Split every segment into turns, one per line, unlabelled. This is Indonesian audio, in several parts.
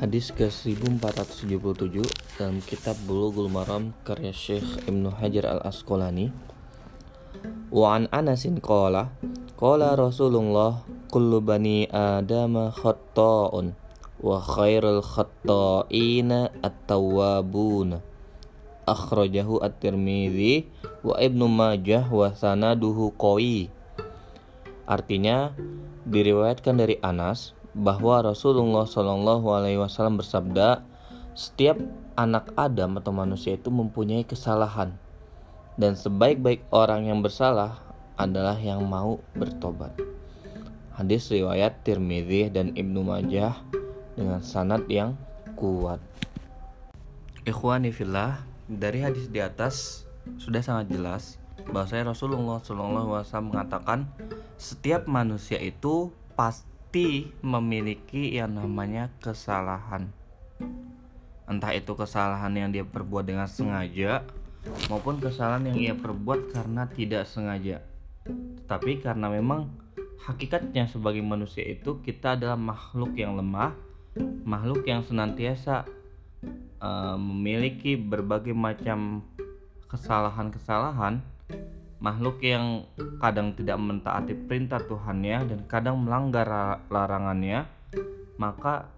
Hadis ke-1477 dalam kitab Bulughul Maram karya Syekh Ibnu Hajar Al-Asqalani. Wa an Anasin qala qala Rasulullah kullu bani Adam khatta'un wa khairul khatta'ina at-tawwabun. Akhrajahu At-Tirmidzi wa Ibnu Majah wa sanaduhu qawi. Artinya diriwayatkan dari Anas bahwa Rasulullah Shallallahu Alaihi Wasallam bersabda, setiap anak Adam atau manusia itu mempunyai kesalahan, dan sebaik-baik orang yang bersalah adalah yang mau bertobat. Hadis riwayat Tirmidzi dan Ibnu Majah dengan sanad yang kuat. Ikhwani fillah, dari hadis di atas sudah sangat jelas bahwa Rasulullah SAW mengatakan setiap manusia itu pasti pasti memiliki yang namanya kesalahan. Entah itu kesalahan yang dia perbuat dengan sengaja maupun kesalahan yang ia perbuat karena tidak sengaja. Tetapi karena memang hakikatnya sebagai manusia itu kita adalah makhluk yang lemah, makhluk yang senantiasa uh, memiliki berbagai macam kesalahan-kesalahan makhluk yang kadang tidak mentaati perintah Tuhannya dan kadang melanggar larangannya, maka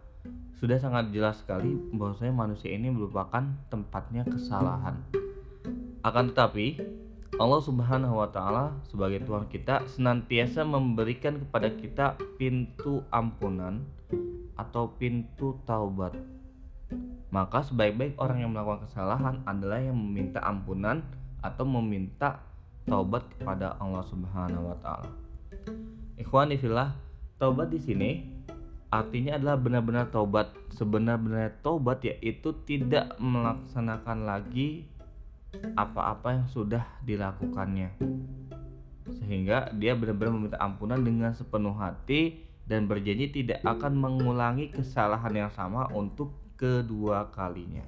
sudah sangat jelas sekali bahwasanya manusia ini merupakan tempatnya kesalahan. Akan tetapi, Allah Subhanahu wa taala sebagai Tuhan kita senantiasa memberikan kepada kita pintu ampunan atau pintu taubat. Maka sebaik-baik orang yang melakukan kesalahan adalah yang meminta ampunan atau meminta taubat kepada Allah Subhanahu wa taala. Ikhwani fillah, taubat di sini artinya adalah benar-benar taubat. Sebenar-benar taubat yaitu tidak melaksanakan lagi apa-apa yang sudah dilakukannya. Sehingga dia benar-benar meminta ampunan dengan sepenuh hati dan berjanji tidak akan mengulangi kesalahan yang sama untuk kedua kalinya.